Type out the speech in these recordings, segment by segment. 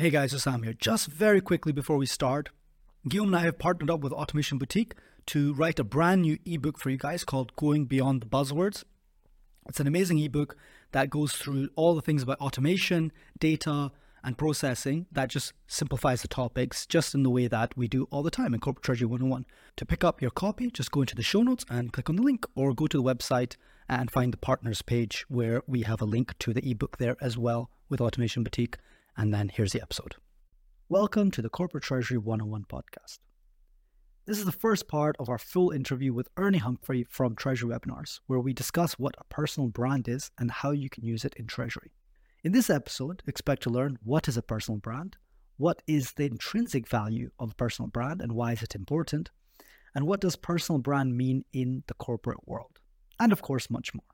Hey guys, Sam here. Just very quickly before we start, Guillaume and I have partnered up with Automation Boutique to write a brand new ebook for you guys called Going Beyond the Buzzwords. It's an amazing ebook that goes through all the things about automation, data, and processing that just simplifies the topics just in the way that we do all the time in Corporate Treasury 101. To pick up your copy, just go into the show notes and click on the link or go to the website and find the partners page where we have a link to the ebook there as well with Automation Boutique. And then here's the episode. Welcome to the Corporate Treasury 101 podcast. This is the first part of our full interview with Ernie Humphrey from Treasury Webinars, where we discuss what a personal brand is and how you can use it in Treasury. In this episode, expect to learn what is a personal brand, what is the intrinsic value of a personal brand and why is it important, and what does personal brand mean in the corporate world, and of course, much more.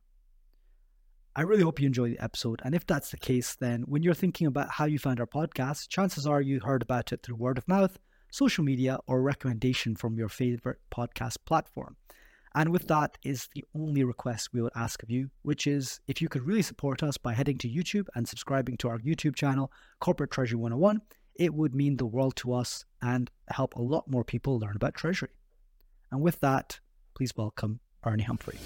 I really hope you enjoy the episode. And if that's the case, then when you're thinking about how you found our podcast, chances are you heard about it through word of mouth, social media, or recommendation from your favorite podcast platform. And with that is the only request we would ask of you, which is if you could really support us by heading to YouTube and subscribing to our YouTube channel, Corporate Treasury 101, it would mean the world to us and help a lot more people learn about Treasury. And with that, please welcome Ernie Humphrey.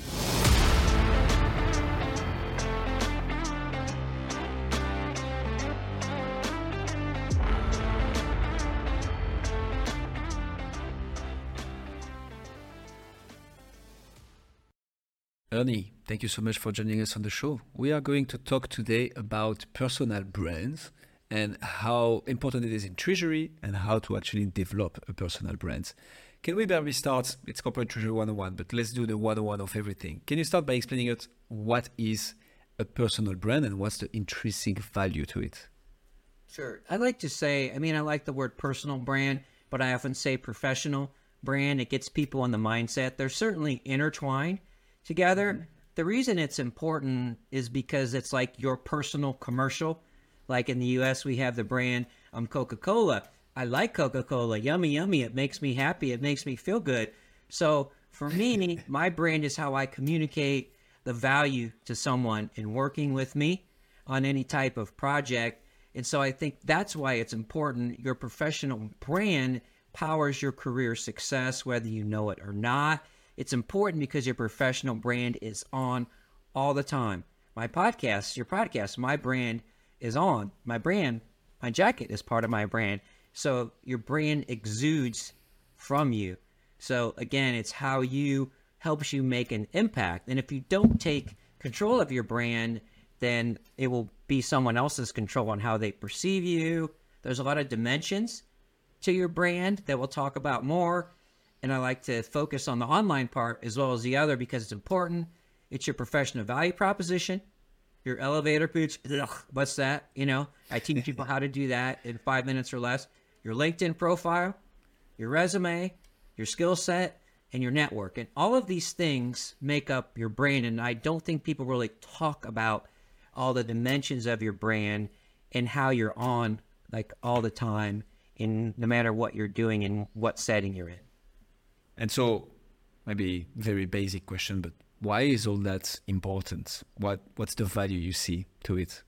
Ernie, thank you so much for joining us on the show. We are going to talk today about personal brands and how important it is in treasury and how to actually develop a personal brand. Can we maybe start? It's corporate treasury 101, but let's do the 101 of everything. Can you start by explaining us what is a personal brand and what's the intrinsic value to it? Sure. I like to say, I mean, I like the word personal brand, but I often say professional brand. It gets people in the mindset. They're certainly intertwined together. Mm-hmm. The reason it's important is because it's like your personal commercial. Like in the US, we have the brand um, Coca Cola. I like Coca Cola. Yummy, yummy. It makes me happy. It makes me feel good. So for me, my brand is how I communicate the value to someone in working with me on any type of project. And so I think that's why it's important. Your professional brand powers your career success, whether you know it or not. It's important because your professional brand is on all the time. My podcast, your podcast, my brand is on. My brand, my jacket is part of my brand. So your brand exudes from you. So again, it's how you helps you make an impact. And if you don't take control of your brand, then it will be someone else's control on how they perceive you. There's a lot of dimensions to your brand that we'll talk about more and I like to focus on the online part as well as the other because it's important. It's your professional value proposition, your elevator pitch. Ugh, what's that? You know, I teach people how to do that in five minutes or less. Your LinkedIn profile, your resume, your skill set, and your network. And all of these things make up your brand. And I don't think people really talk about all the dimensions of your brand and how you're on like all the time in no matter what you're doing and what setting you're in. And so, maybe very basic question, but why is all that important? What what's the value you see to it?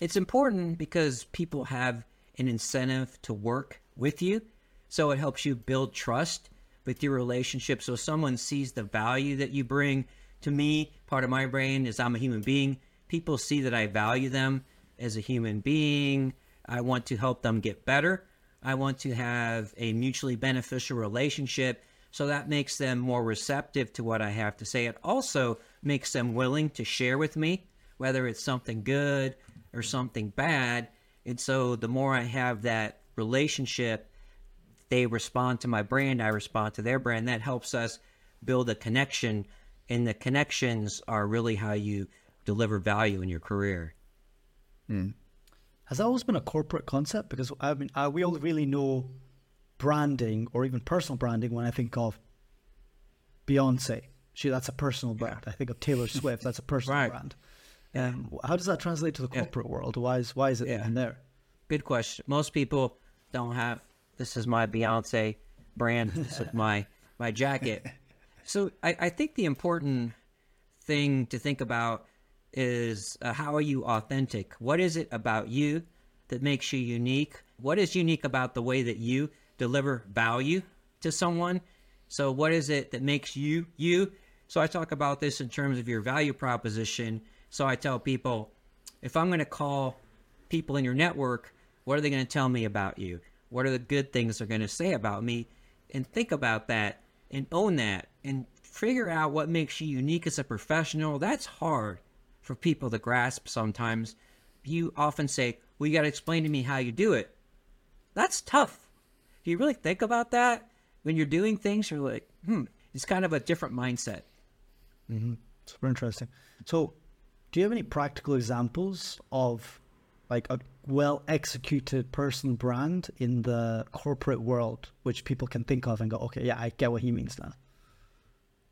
It's important because people have an incentive to work with you, so it helps you build trust with your relationship. So someone sees the value that you bring. To me, part of my brain is I'm a human being. People see that I value them as a human being. I want to help them get better. I want to have a mutually beneficial relationship. So that makes them more receptive to what I have to say. It also makes them willing to share with me, whether it's something good or something bad. And so the more I have that relationship, they respond to my brand, I respond to their brand. That helps us build a connection. And the connections are really how you deliver value in your career. Mm. Has that always been a corporate concept? Because I mean, I, we all really know branding or even personal branding when I think of Beyonce. She that's a personal brand. I think of Taylor Swift. That's a personal right. brand. And um, how does that translate to the corporate yeah. world? Why is why is it yeah. in there? Good question. Most people don't have. This is my Beyonce brand. This is my my jacket. So I, I think the important thing to think about is uh, how are you authentic? What is it about you that makes you unique? What is unique about the way that you deliver value to someone? So, what is it that makes you you? So, I talk about this in terms of your value proposition. So, I tell people if I'm going to call people in your network, what are they going to tell me about you? What are the good things they're going to say about me? And think about that and own that and figure out what makes you unique as a professional. That's hard for people to grasp sometimes. You often say, Well, you got to explain to me how you do it. That's tough. Do you really think about that? When you're doing things, you're like, hmm, it's kind of a different mindset. Mm-hmm. Super interesting. So, do you have any practical examples of like a well executed personal brand in the corporate world, which people can think of and go, okay, yeah, I get what he means now?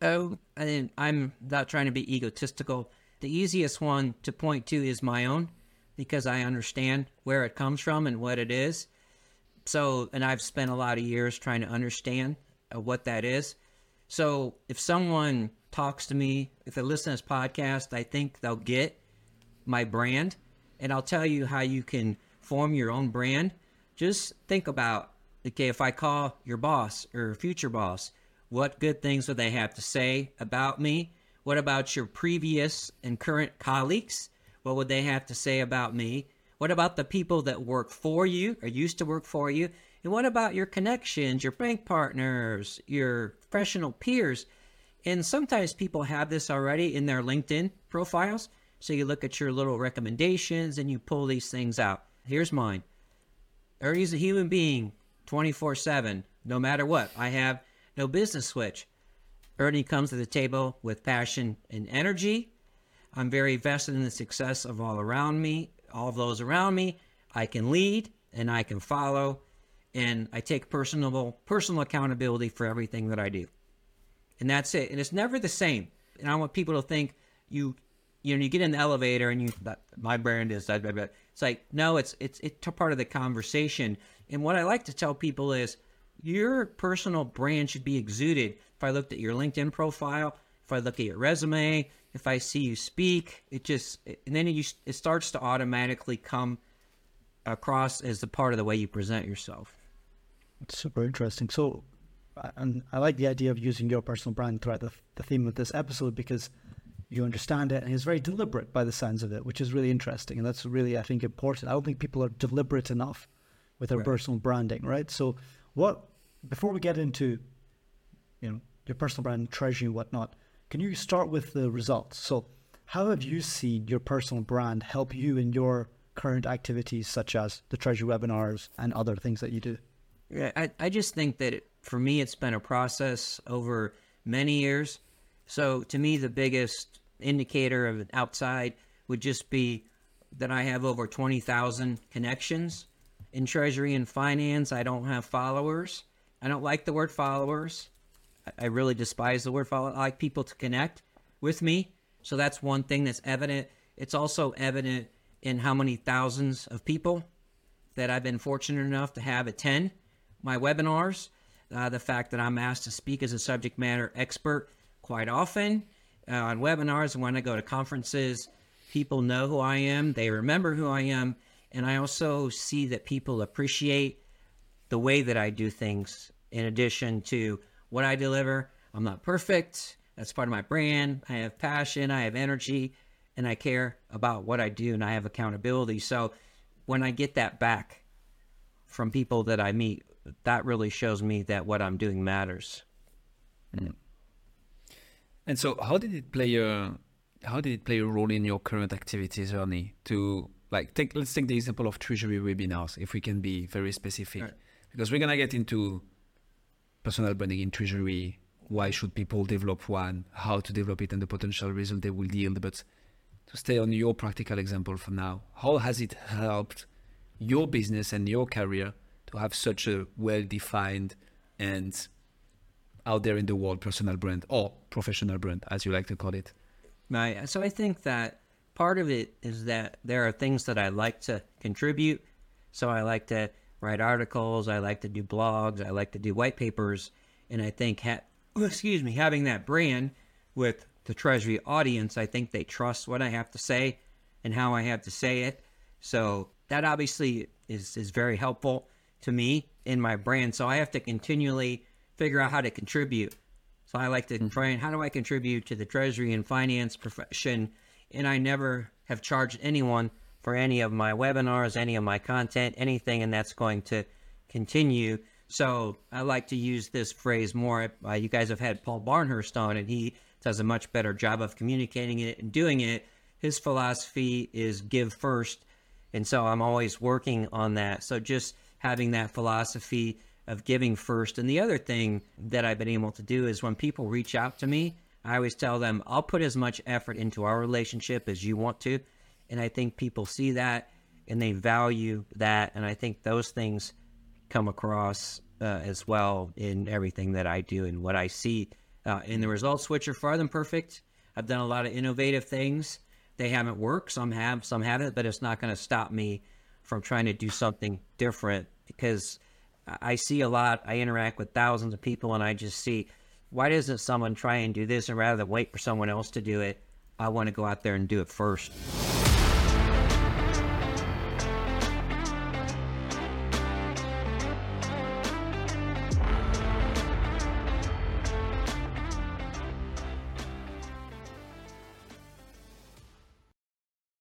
Oh, I mean, I'm not trying to be egotistical. The easiest one to point to is my own because I understand where it comes from and what it is. So, and I've spent a lot of years trying to understand uh, what that is. So, if someone talks to me, if they listen to this podcast, I think they'll get my brand. And I'll tell you how you can form your own brand. Just think about okay, if I call your boss or future boss, what good things would they have to say about me? What about your previous and current colleagues? What would they have to say about me? What about the people that work for you or used to work for you? And what about your connections, your bank partners, your professional peers? And sometimes people have this already in their LinkedIn profiles. So you look at your little recommendations and you pull these things out. Here's mine. Ernie's a human being 24 7, no matter what. I have no business switch. Ernie comes to the table with passion and energy. I'm very vested in the success of all around me, all of those around me. I can lead and I can follow, and I take personal personal accountability for everything that I do. And that's it. And it's never the same. And I want people to think you you know you get in the elevator and you my brand is it's like no it's it's it's part of the conversation and what i like to tell people is your personal brand should be exuded. If I looked at your LinkedIn profile, if I look at your resume, if I see you speak, it just and then it, it starts to automatically come across as the part of the way you present yourself. It's super interesting. So, and I like the idea of using your personal brand throughout the, the theme of this episode because you understand it and it's very deliberate by the sounds of it, which is really interesting. And that's really, I think, important. I don't think people are deliberate enough with their right. personal branding, right? So, what before we get into you know your personal brand treasury and whatnot, can you start with the results? So, how have you seen your personal brand help you in your current activities, such as the treasury webinars and other things that you do? Yeah, I, I just think that it, for me, it's been a process over many years. So, to me, the biggest indicator of outside would just be that I have over 20,000 connections in treasury and finance. I don't have followers. I don't like the word followers. I really despise the word follow. I like people to connect with me. So that's one thing that's evident. It's also evident in how many thousands of people that I've been fortunate enough to have attend my webinars. Uh, the fact that I'm asked to speak as a subject matter expert quite often uh, on webinars and when I go to conferences, people know who I am, they remember who I am, and I also see that people appreciate the way that I do things in addition to what I deliver. I'm not perfect. That's part of my brand. I have passion, I have energy, and I care about what I do and I have accountability. So when I get that back from people that I meet, that really shows me that what I'm doing matters. Mm. And so how did it play a how did it play a role in your current activities, Ernie? To like take let's take the example of treasury webinars, if we can be very specific. Right. Because we're gonna get into personal branding in treasury, why should people develop one, how to develop it, and the potential result they will yield. But to stay on your practical example for now, how has it helped your business and your career to have such a well defined and out there in the world personal brand or professional brand, as you like to call it? Right. So I think that part of it is that there are things that I like to contribute. So I like to write articles. I like to do blogs. I like to do white papers. And I think, ha- oh, excuse me, having that brand with the Treasury audience, I think they trust what I have to say and how I have to say it. So that obviously is is very helpful to me in my brand. So I have to continually figure out how to contribute. So I like to mm. try and how do I contribute to the treasury and finance profession? And I never have charged anyone for any of my webinars, any of my content, anything, and that's going to continue. So I like to use this phrase more. Uh, you guys have had Paul Barnhurst on, and he does a much better job of communicating it and doing it. His philosophy is give first. And so I'm always working on that. So just having that philosophy of giving first. And the other thing that I've been able to do is when people reach out to me, I always tell them, I'll put as much effort into our relationship as you want to. And I think people see that and they value that. And I think those things come across uh, as well in everything that I do and what I see. Uh, in the results, which are far than perfect. I've done a lot of innovative things. They haven't worked. Some have, some haven't, but it's not going to stop me from trying to do something different because I see a lot. I interact with thousands of people, and I just see why doesn't someone try and do this, and rather than wait for someone else to do it, I want to go out there and do it first.